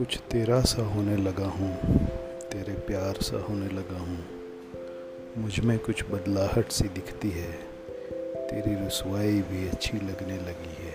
कुछ तेरा सा होने लगा हूँ, तेरे प्यार सा होने लगा हूँ। मुझमें कुछ बदलाहट सी दिखती है, तेरी रसवाई भी अच्छी लगने लगी है।